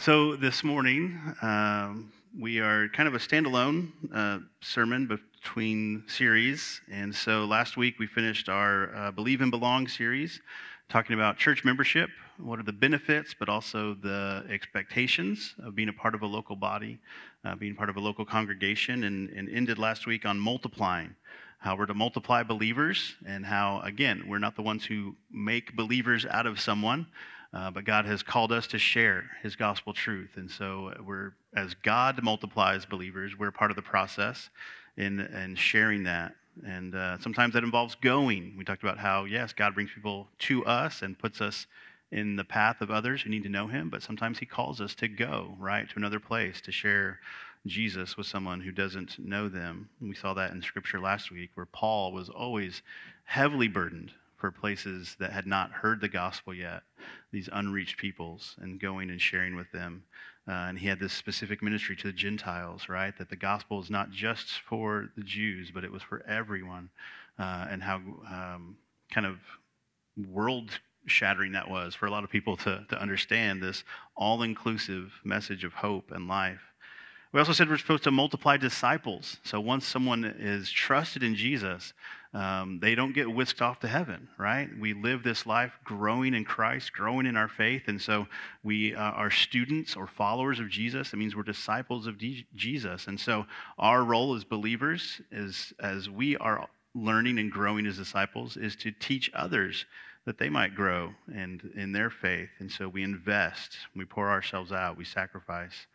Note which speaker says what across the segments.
Speaker 1: So, this morning, um, we are kind of a standalone uh, sermon between series. And so, last week we finished our uh, Believe and Belong series, talking about church membership, what are the benefits, but also the expectations of being a part of a local body, uh, being part of a local congregation, and, and ended last week on multiplying how we're to multiply believers, and how, again, we're not the ones who make believers out of someone, uh, but God has called us to share His gospel truth, and so we're as God multiplies believers, we're part of the process in in sharing that. And uh, sometimes that involves going. We talked about how yes, God brings people to us and puts us in the path of others who need to know Him, but sometimes He calls us to go right to another place to share Jesus with someone who doesn't know them. We saw that in Scripture last week, where Paul was always heavily burdened for places that had not heard the gospel yet, these unreached peoples, and going and sharing with them. Uh, and he had this specific ministry to the Gentiles, right? That the gospel is not just for the Jews, but it was for everyone. Uh, and how um, kind of world shattering that was for a lot of people to, to understand this all inclusive message of hope and life. We also said we're supposed to multiply disciples. So once someone is trusted in Jesus, um, they don't get whisked off to heaven, right? We live this life growing in Christ, growing in our faith. And so we uh, are students or followers of Jesus. It means we're disciples of D- Jesus. And so our role as believers is as we are learning and growing as disciples is to teach others that they might grow and in their faith. And so we invest, we pour ourselves out, we sacrifice.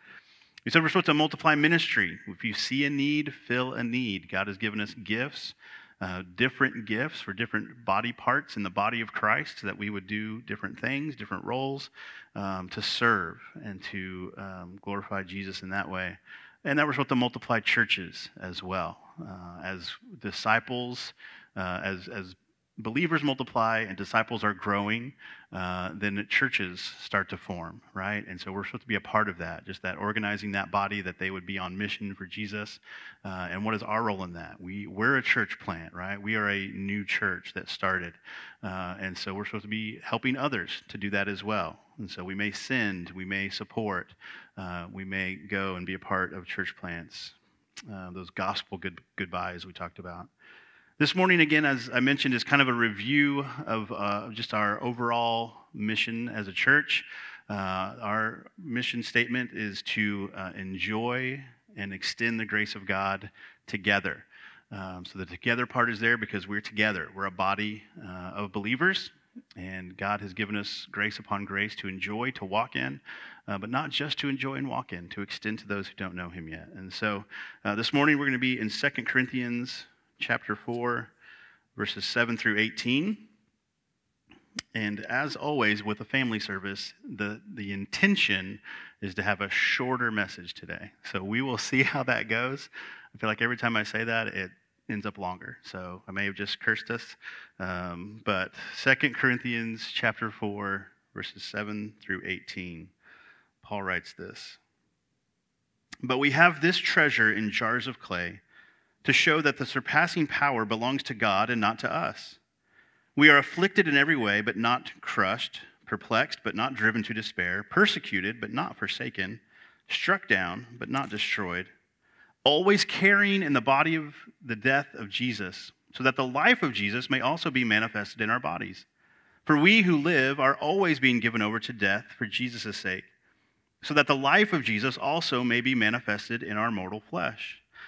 Speaker 1: We said we're supposed to multiply ministry. If you see a need, fill a need. God has given us gifts, uh, different gifts for different body parts in the body of Christ, that we would do different things, different roles um, to serve and to um, glorify Jesus in that way. And that we're supposed to multiply churches as well. Uh, as disciples, uh, as, as believers multiply and disciples are growing, uh, then churches start to form, right? And so we're supposed to be a part of that, just that organizing that body that they would be on mission for Jesus. Uh, and what is our role in that? We, we're a church plant, right? We are a new church that started. Uh, and so we're supposed to be helping others to do that as well. And so we may send, we may support, uh, we may go and be a part of church plants. Uh, those gospel good, goodbyes we talked about. This morning, again, as I mentioned, is kind of a review of uh, just our overall mission as a church. Uh, our mission statement is to uh, enjoy and extend the grace of God together. Um, so the together part is there because we're together. We're a body uh, of believers, and God has given us grace upon grace to enjoy, to walk in, uh, but not just to enjoy and walk in, to extend to those who don't know Him yet. And so uh, this morning we're going to be in Second Corinthians chapter 4, verses 7 through 18. And as always with a family service, the, the intention is to have a shorter message today. So we will see how that goes. I feel like every time I say that, it ends up longer. So I may have just cursed us. Um, but Second Corinthians chapter 4, verses 7 through 18, Paul writes this. But we have this treasure in jars of clay to show that the surpassing power belongs to God and not to us. We are afflicted in every way, but not crushed, perplexed, but not driven to despair, persecuted, but not forsaken, struck down, but not destroyed, always carrying in the body of the death of Jesus, so that the life of Jesus may also be manifested in our bodies. For we who live are always being given over to death for Jesus' sake, so that the life of Jesus also may be manifested in our mortal flesh.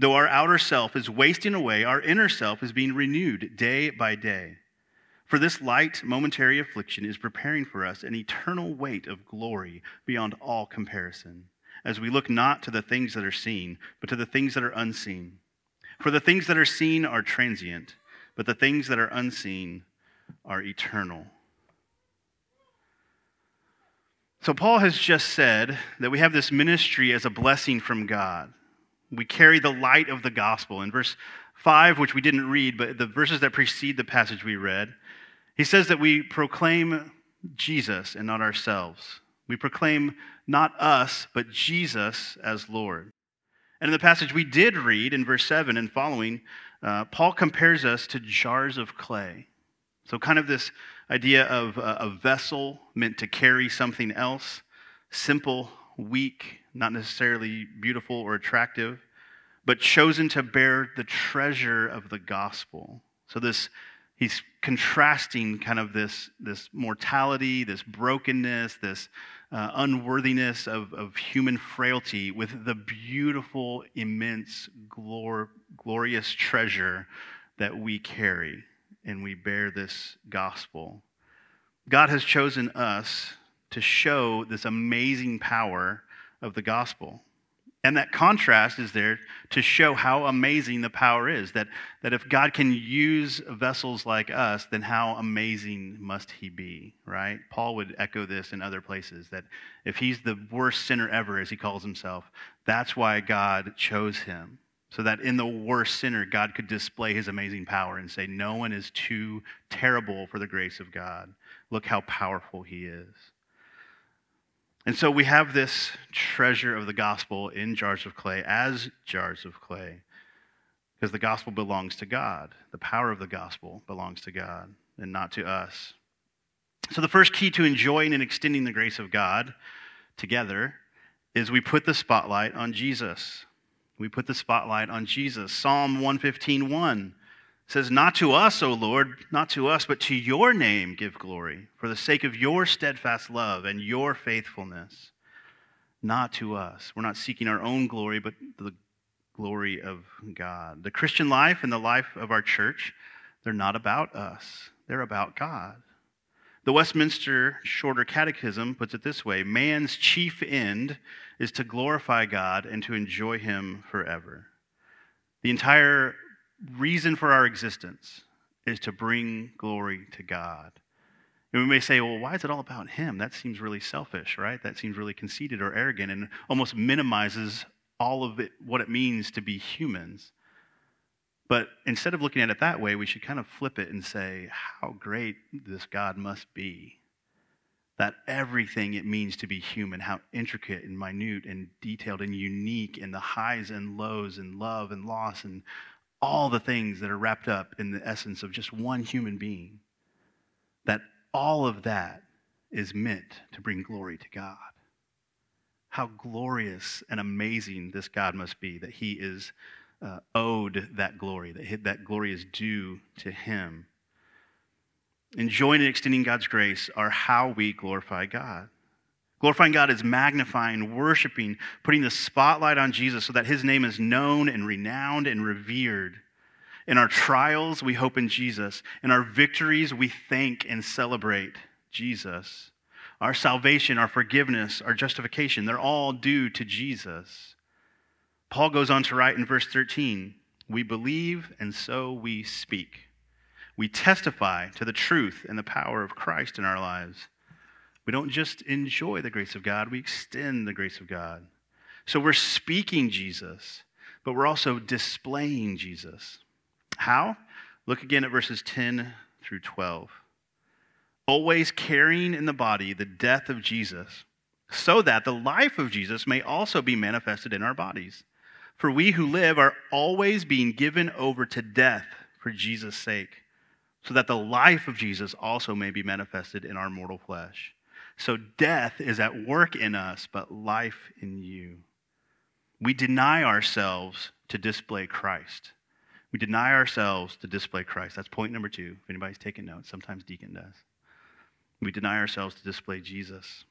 Speaker 1: Though our outer self is wasting away, our inner self is being renewed day by day. For this light, momentary affliction is preparing for us an eternal weight of glory beyond all comparison, as we look not to the things that are seen, but to the things that are unseen. For the things that are seen are transient, but the things that are unseen are eternal. So, Paul has just said that we have this ministry as a blessing from God. We carry the light of the gospel. In verse 5, which we didn't read, but the verses that precede the passage we read, he says that we proclaim Jesus and not ourselves. We proclaim not us, but Jesus as Lord. And in the passage we did read in verse 7 and following, uh, Paul compares us to jars of clay. So, kind of this idea of a, a vessel meant to carry something else, simple, weak, not necessarily beautiful or attractive, but chosen to bear the treasure of the gospel. So, this he's contrasting kind of this, this mortality, this brokenness, this uh, unworthiness of, of human frailty with the beautiful, immense, glor- glorious treasure that we carry and we bear this gospel. God has chosen us to show this amazing power of the gospel. And that contrast is there to show how amazing the power is. That, that if God can use vessels like us, then how amazing must he be, right? Paul would echo this in other places that if he's the worst sinner ever, as he calls himself, that's why God chose him. So that in the worst sinner, God could display his amazing power and say, No one is too terrible for the grace of God. Look how powerful he is. And so we have this treasure of the gospel in jars of clay as jars of clay because the gospel belongs to God. The power of the gospel belongs to God and not to us. So, the first key to enjoying and extending the grace of God together is we put the spotlight on Jesus. We put the spotlight on Jesus. Psalm 115:1 says, Not to us, O Lord, not to us, but to your name give glory, for the sake of your steadfast love and your faithfulness. Not to us. We're not seeking our own glory, but the glory of God. The Christian life and the life of our church, they're not about us, they're about God. The Westminster Shorter Catechism puts it this way Man's chief end is to glorify God and to enjoy Him forever. The entire reason for our existence is to bring glory to God. And we may say, well, why is it all about him? That seems really selfish, right? That seems really conceited or arrogant and almost minimizes all of it, what it means to be humans. But instead of looking at it that way, we should kind of flip it and say, how great this God must be. That everything it means to be human, how intricate and minute and detailed and unique, and the highs and lows and love and loss and all the things that are wrapped up in the essence of just one human being, that all of that is meant to bring glory to God. How glorious and amazing this God must be that he is uh, owed that glory, that that glory is due to him. Enjoying and extending God's grace are how we glorify God. Glorifying God is magnifying, worshiping, putting the spotlight on Jesus so that his name is known and renowned and revered. In our trials, we hope in Jesus. In our victories, we thank and celebrate Jesus. Our salvation, our forgiveness, our justification, they're all due to Jesus. Paul goes on to write in verse 13 We believe and so we speak. We testify to the truth and the power of Christ in our lives. We don't just enjoy the grace of God, we extend the grace of God. So we're speaking Jesus, but we're also displaying Jesus. How? Look again at verses 10 through 12. Always carrying in the body the death of Jesus, so that the life of Jesus may also be manifested in our bodies. For we who live are always being given over to death for Jesus' sake, so that the life of Jesus also may be manifested in our mortal flesh. So death is at work in us, but life in you. We deny ourselves to display Christ. We deny ourselves to display Christ. That's point number two. If anybody's taking notes, sometimes Deacon does. We deny ourselves to display Jesus.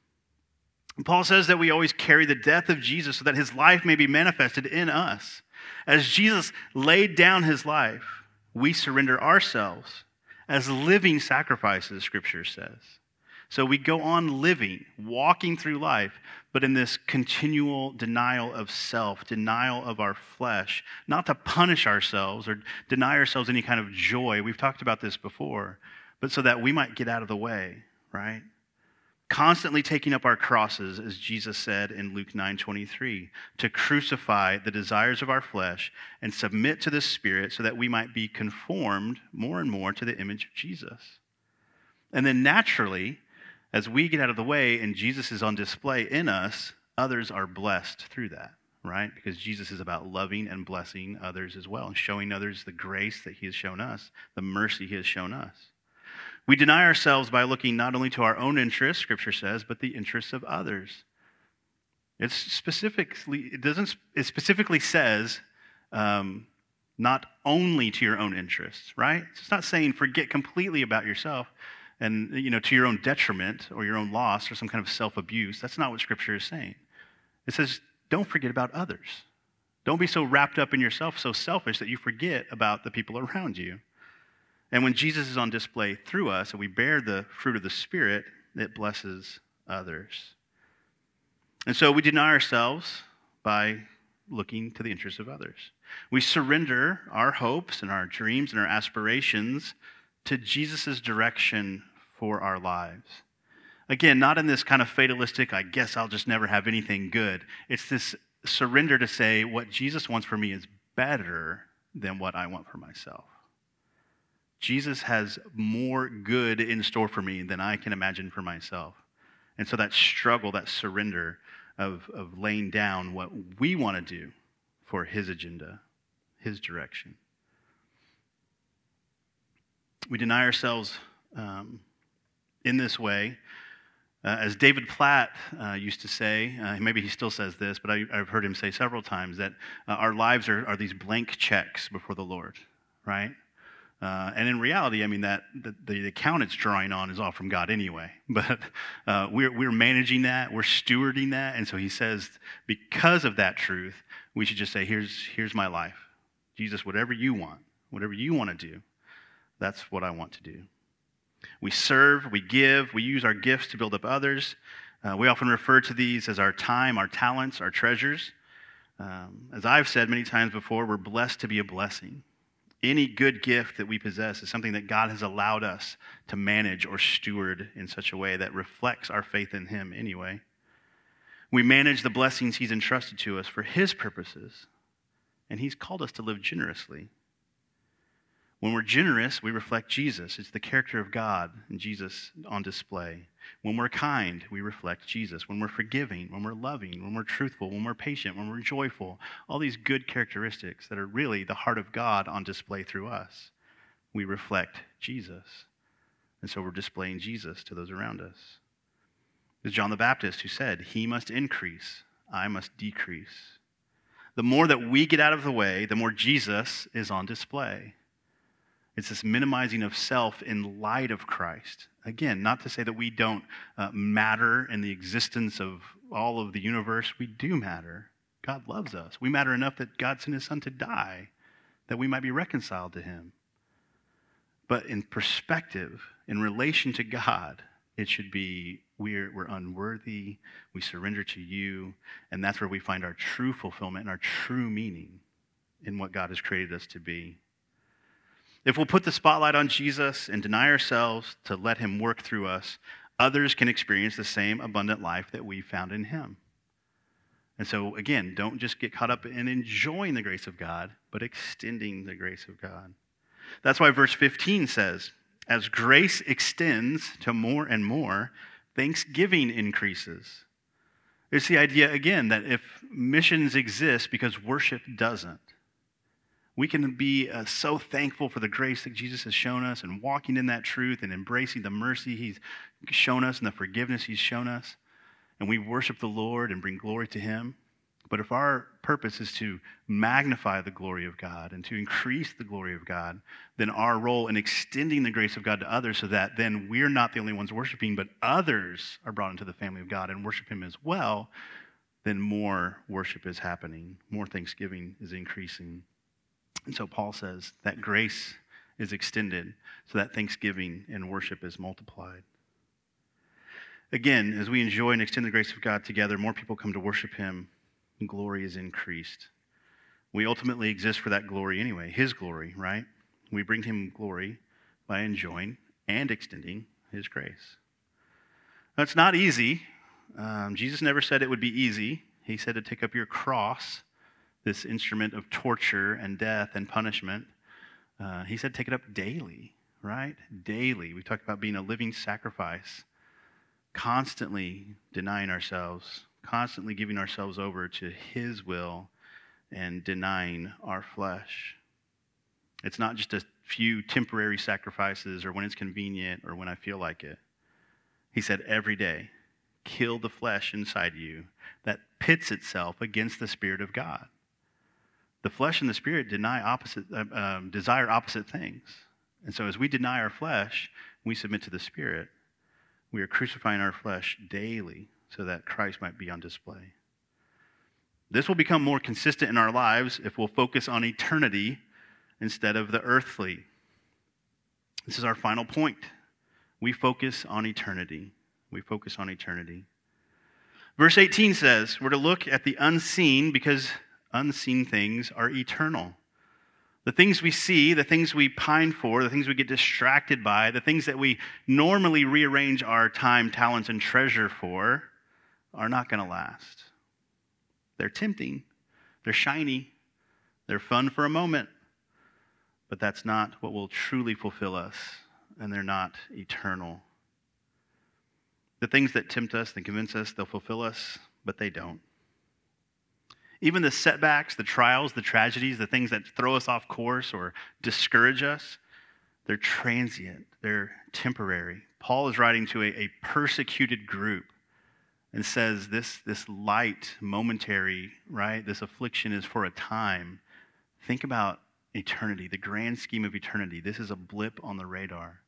Speaker 1: And Paul says that we always carry the death of Jesus so that his life may be manifested in us. As Jesus laid down his life, we surrender ourselves as living sacrifices, Scripture says. So we go on living, walking through life, but in this continual denial of self, denial of our flesh, not to punish ourselves or deny ourselves any kind of joy. We've talked about this before, but so that we might get out of the way, right? constantly taking up our crosses, as Jesus said in Luke 9 23, to crucify the desires of our flesh and submit to the Spirit so that we might be conformed more and more to the image of Jesus. And then naturally, as we get out of the way and Jesus is on display in us, others are blessed through that, right? Because Jesus is about loving and blessing others as well and showing others the grace that he has shown us, the mercy he has shown us. We deny ourselves by looking not only to our own interests, Scripture says, but the interests of others. It's specifically, it doesn't, it specifically says, um, not only to your own interests, right? It's not saying forget completely about yourself and, you know, to your own detriment or your own loss or some kind of self abuse. That's not what Scripture is saying. It says, don't forget about others. Don't be so wrapped up in yourself, so selfish that you forget about the people around you. And when Jesus is on display through us and we bear the fruit of the Spirit, it blesses others. And so we deny ourselves by looking to the interests of others. We surrender our hopes and our dreams and our aspirations to Jesus' direction for our lives. Again, not in this kind of fatalistic, I guess I'll just never have anything good. It's this surrender to say, what Jesus wants for me is better than what I want for myself. Jesus has more good in store for me than I can imagine for myself. And so that struggle, that surrender of, of laying down what we want to do for his agenda, his direction. We deny ourselves um, in this way. Uh, as David Platt uh, used to say, uh, maybe he still says this, but I, have heard him say several times that uh, our lives are, are these blank checks before the Lord, right? Uh, and in reality, I mean, that the, the, account it's drawing on is all from God anyway. But uh, we're, we're managing that, we're stewarding that. And so he says, because of that truth, we should just say, here's, here's my life. Jesus, whatever you want, whatever you want to do, that's what I want to do. We serve, we give, we use our gifts to build up others. Uh, we often refer to these as our time, our talents, our treasures. Um, as I've said many times before, we're blessed to be a blessing. Any good gift that we possess is something that God has allowed us to manage or steward in such a way that reflects our faith in Him anyway. We manage the blessings He's entrusted to us for His purposes, and He's called us to live generously. When we're generous, we reflect Jesus. It's the character of God and Jesus on display. When we're kind, we reflect Jesus. When we're forgiving, when we're loving, when we're truthful, when we're patient, when we're joyful, all these good characteristics that are really the heart of God on display through us, we reflect Jesus. And so we're displaying Jesus to those around us. It's John the Baptist who said, He must increase, I must decrease. The more that we get out of the way, the more Jesus is on display. It's this minimizing of self in light of Christ. Again, not to say that we don't uh, matter in the existence of all of the universe. We do matter. God loves us. We matter enough that God sent his son to die that we might be reconciled to him. But in perspective, in relation to God, it should be we're, we're unworthy, we surrender to you, and that's where we find our true fulfillment and our true meaning in what God has created us to be. If we'll put the spotlight on Jesus and deny ourselves to let him work through us, others can experience the same abundant life that we found in him. And so, again, don't just get caught up in enjoying the grace of God, but extending the grace of God. That's why verse 15 says, As grace extends to more and more, thanksgiving increases. It's the idea, again, that if missions exist because worship doesn't, we can be uh, so thankful for the grace that Jesus has shown us and walking in that truth and embracing the mercy he's shown us and the forgiveness he's shown us. And we worship the Lord and bring glory to him. But if our purpose is to magnify the glory of God and to increase the glory of God, then our role in extending the grace of God to others so that then we're not the only ones worshiping, but others are brought into the family of God and worship Him as well, then more worship is happening, more thanksgiving is increasing. And so Paul says that grace is extended so that thanksgiving and worship is multiplied. Again, as we enjoy and extend the grace of God together, more people come to worship Him, and glory is increased. We ultimately exist for that glory anyway, His glory, right? We bring Him glory by enjoying and extending His grace. That's not easy. Um, Jesus never said it would be easy. He said to take up your cross, this instrument of torture and death and punishment. Uh, he said take it up daily, right? Daily. We talked about being a living sacrifice, constantly denying ourselves, constantly giving ourselves over to His will and denying our flesh. It's not just a few temporary sacrifices or when it's convenient or when I feel like it. He said, every day, kill the flesh inside you that pits itself against the Spirit of God. The flesh and the Spirit deny opposite, uh, um, desire opposite things. And so as we deny our flesh, we submit to the Spirit. We are crucifying our flesh daily so that Christ might be on display. This will become more consistent in our lives if we'll focus on eternity instead of the earthly. This is our final point. We focus on eternity. We focus on eternity. Verse 18 says, We're to look at the unseen because unseen things are eternal. The things we see, the things we pine for, the things we get distracted by, the things that we normally rearrange our time, talents, and treasure for are not going to last. They're tempting, they're shiny, they're fun for a moment, but that's not what will truly fulfill us, and they're not eternal. The things that tempt us and convince us they'll fulfill us, but they don't. Even the setbacks, the trials, the tragedies, the things that throw us off course or discourage us, they're transient, they're temporary. Paul is writing to a, a persecuted group and says this, this light, momentary, right? This affliction is for a time. Think about eternity, the grand scheme of eternity. This is a blip on the radar.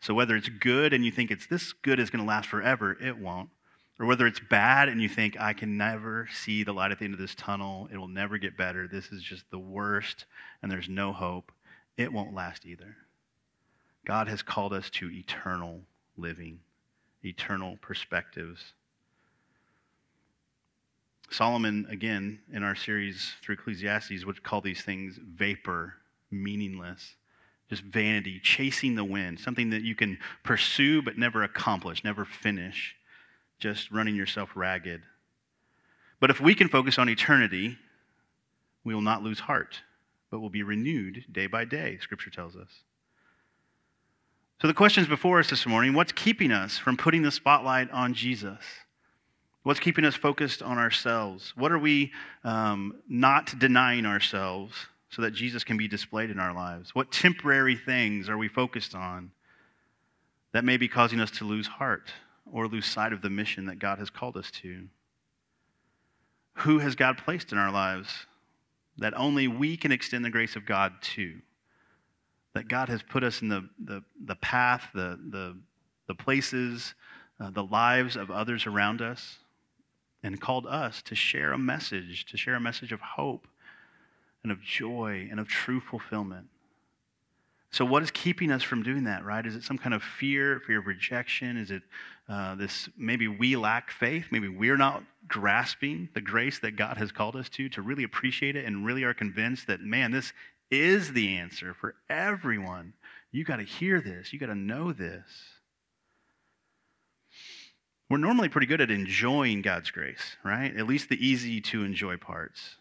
Speaker 1: So whether it's good and you think it's this good is going to last forever, it won't. Or whether it's bad and you think I can never see the light at the end of this tunnel, it will never get better. This is just the worst and there's no hope. It won't last either. God has called us to eternal living, eternal perspectives. Solomon, again, in our series through Ecclesiastes, would call these things vapor, meaningless, just vanity, chasing the wind, something that you can pursue but never accomplish, never finish, just running yourself ragged. But if we can focus on eternity, we will not lose heart, but will be renewed day by day, Scripture tells us. So the questions before us this morning what's keeping us from putting the spotlight on Jesus? What's keeping us focused on ourselves? What are we um, not denying ourselves so that Jesus can be displayed in our lives? What temporary things are we focused on that may be causing us to lose heart or lose sight of the mission that God has called us to? Who has God placed in our lives that only we can extend the grace of God to? That God has put us in the, the, the path, the, the, the places, uh, the lives of others around us and called us to share a message, to share a message of hope and of joy and of true fulfillment. So, what is keeping us from doing that, right? Is it some kind of fear, fear of rejection? Is it uh, this maybe we lack faith? Maybe we're not grasping the grace that God has called us to, to really appreciate it and really are convinced that, man, this is the answer for everyone. You got to hear this, you got to know this. We're normally pretty good at enjoying God's grace, right? At least the easy to enjoy parts.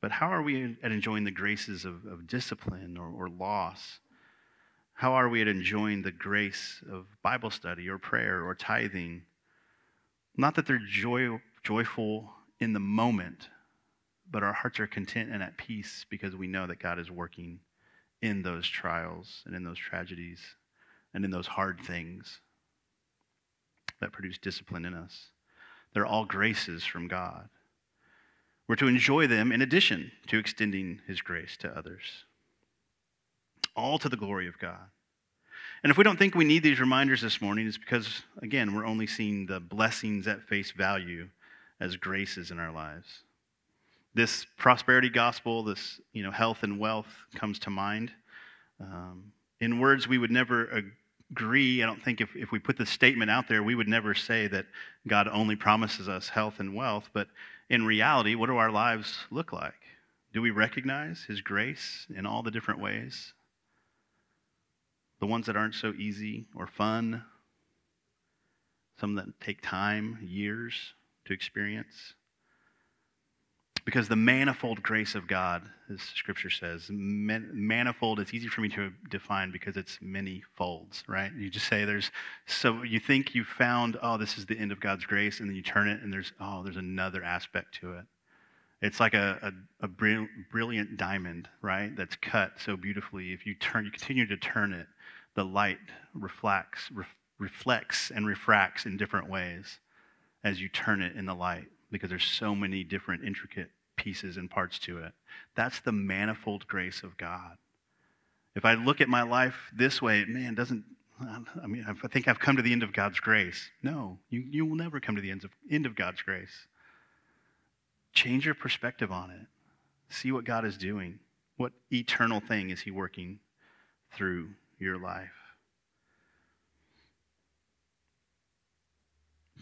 Speaker 1: But how are we at enjoying the graces of, of discipline or, or loss? How are we at enjoying the grace of Bible study or prayer or tithing? Not that they're joy, joyful in the moment, but our hearts are content and at peace because we know that God is working in those trials and in those tragedies and in those hard things that produce discipline in us. They're all graces from God. We're to enjoy them in addition to extending His grace to others. All to the glory of God. And if we don't think we need these reminders this morning, it's because, again, we're only seeing the blessings at face value as graces in our lives. This prosperity gospel, this you know, health and wealth comes to mind. Um, in words we would never agree. I don't think if, if we put the statement out there, we would never say that God only promises us health and wealth. But in reality, what do our lives look like? Do we recognize His grace in all the different ways? The ones that aren't so easy or fun? some that take time, years to experience. Because the manifold grace of God, as Scripture says, man, manifold, it's easy for me to define because it's many folds, right? You just say there's, so you think you found, oh, this is the end of God's grace, and then you turn it and there's, oh, there's another aspect to it. It's like a, a, a brilliant diamond, right? That's cut so beautifully. If you turn, you continue to turn it, the light reflects, ref, reflects and refracts in different ways as you turn it in the light because there's so many different intricate pieces and parts to it. That's the manifold grace of God. If I look at my life this way, man, doesn't I mean I think I've come to the end of God's grace. No, you, you will never come to the end of, end of God's grace. Change your perspective on it. See what God is doing. What eternal thing is He working through your life?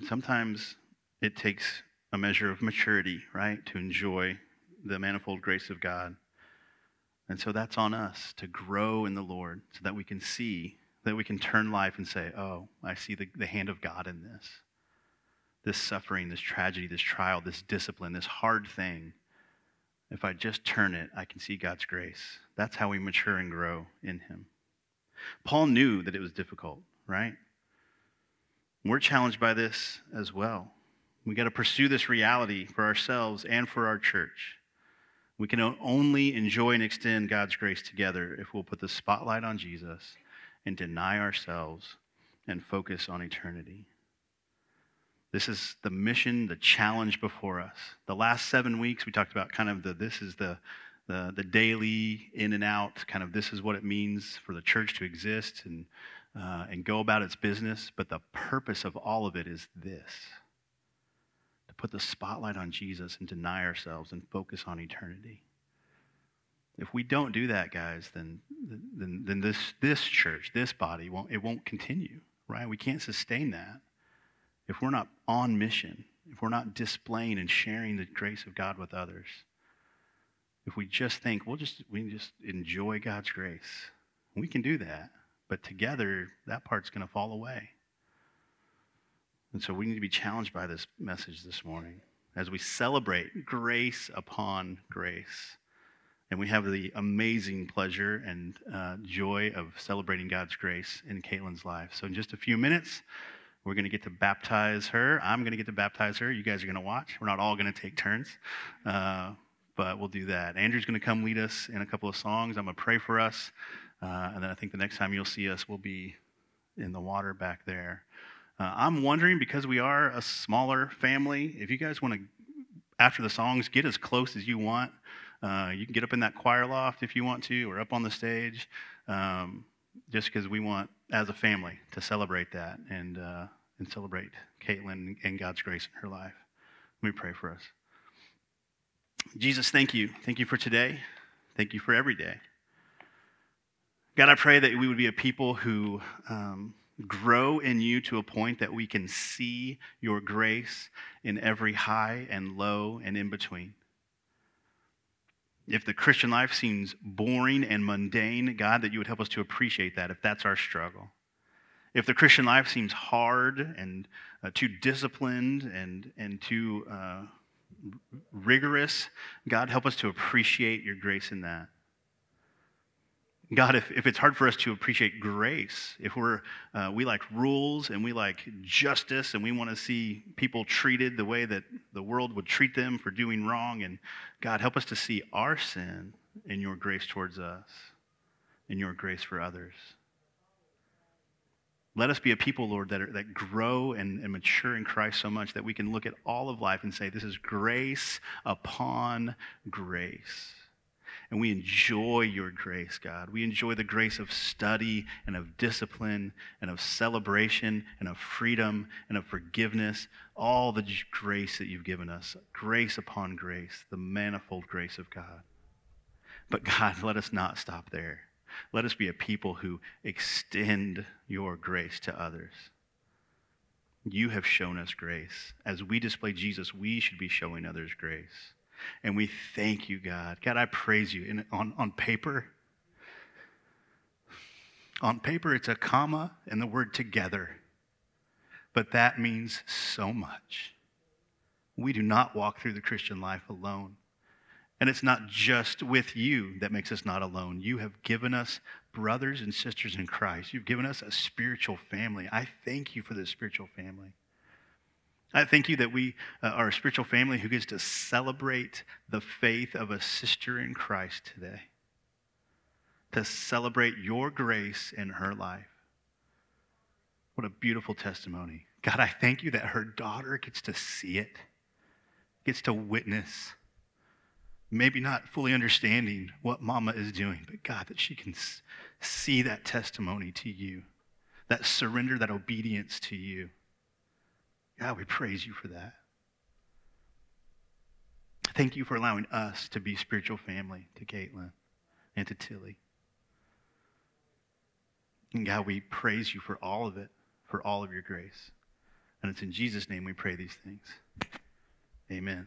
Speaker 1: Sometimes it takes a measure of maturity, right, to enjoy the manifold grace of God. And so that's on us to grow in the Lord so that we can see, that we can turn life and say, oh, I see the, the hand of God in this. This suffering, this tragedy, this trial, this discipline, this hard thing. If I just turn it, I can see God's grace. That's how we mature and grow in Him. Paul knew that it was difficult, right? We're challenged by this as well. We got to pursue this reality for ourselves and for our church. We can only enjoy and extend God's grace together if we'll put the spotlight on Jesus and deny ourselves and focus on eternity. This is the mission, the challenge before us. The last seven weeks, we talked about kind of the this is the, the, the daily in and out, kind of this is what it means for the church to exist and, uh, and go about its business. But the purpose of all of it is this to put the spotlight on Jesus and deny ourselves and focus on eternity. If we don't do that, guys, then, then, then this, this church, this body, won't, it won't continue, right? We can't sustain that if we're not on mission, if we're not displaying and sharing the grace of God with others. If we just think, we'll just, we just enjoy God's grace. We can do that, but together, that part's going to fall away. And so we need to be challenged by this message this morning as we celebrate grace upon grace. And we have the amazing pleasure and uh, joy of celebrating God's grace in Caitlin's life. So, in just a few minutes, we're going to get to baptize her. I'm going to get to baptize her. You guys are going to watch. We're not all going to take turns, uh, but we'll do that. Andrew's going to come lead us in a couple of songs. I'm going to pray for us. Uh, and then I think the next time you'll see us, we'll be in the water back there. Uh, I'm wondering, because we are a smaller family, if you guys want to, after the songs, get as close as you want. Uh, you can get up in that choir loft if you want to, or up on the stage, um, just because we want, as a family, to celebrate that and, uh, and celebrate Caitlin and God's grace in her life. Let me pray for us. Jesus, thank you. Thank you for today. Thank you for every day. God, I pray that we would be a people who um, grow in you to a point that we can see your grace in every high and low and in between. If the Christian life seems boring and mundane, God, that you would help us to appreciate that if that's our struggle. If the Christian life seems hard and uh, too disciplined and, and too uh, rigorous, God, help us to appreciate your grace in that. God, if, if it's hard for us to appreciate grace, if we're, uh, we like rules and we like justice and we want to see people treated the way that the world would treat them for doing wrong, and God, help us to see our sin in your grace towards us, in your grace for others. Let us be a people, Lord, that, are, that grow and, and mature in Christ so much that we can look at all of life and say, this is grace upon grace. And we enjoy your grace, God. We enjoy the grace of study and of discipline and of celebration and of freedom and of forgiveness. All the grace that you've given us, grace upon grace, the manifold grace of God. But God, let us not stop there. Let us be a people who extend your grace to others. You have shown us grace. As we display Jesus, we should be showing others grace. And we thank you, God. God, I praise you. In, on, on paper, on paper, it's a comma and the word together. but that means so much. We do not walk through the Christian life alone. And it's not just with you that makes us not alone. You have given us brothers and sisters in Christ. You've given us a spiritual family. I thank you for this spiritual family. I thank you that we uh, are a spiritual family who gets to celebrate the faith of a sister in Christ today, to celebrate your grace in her life. What a beautiful testimony. God, I thank you that her daughter gets to see it, gets to witness, maybe not fully understanding what mama is doing, but God, that she can see that testimony to you, that surrender, that obedience to you. God, we praise you for that. Thank you for allowing us to be spiritual family to Caitlin and to Tilly. And God, we praise you for all of it, for all of your grace. And it's in Jesus' name we pray these things. Amen.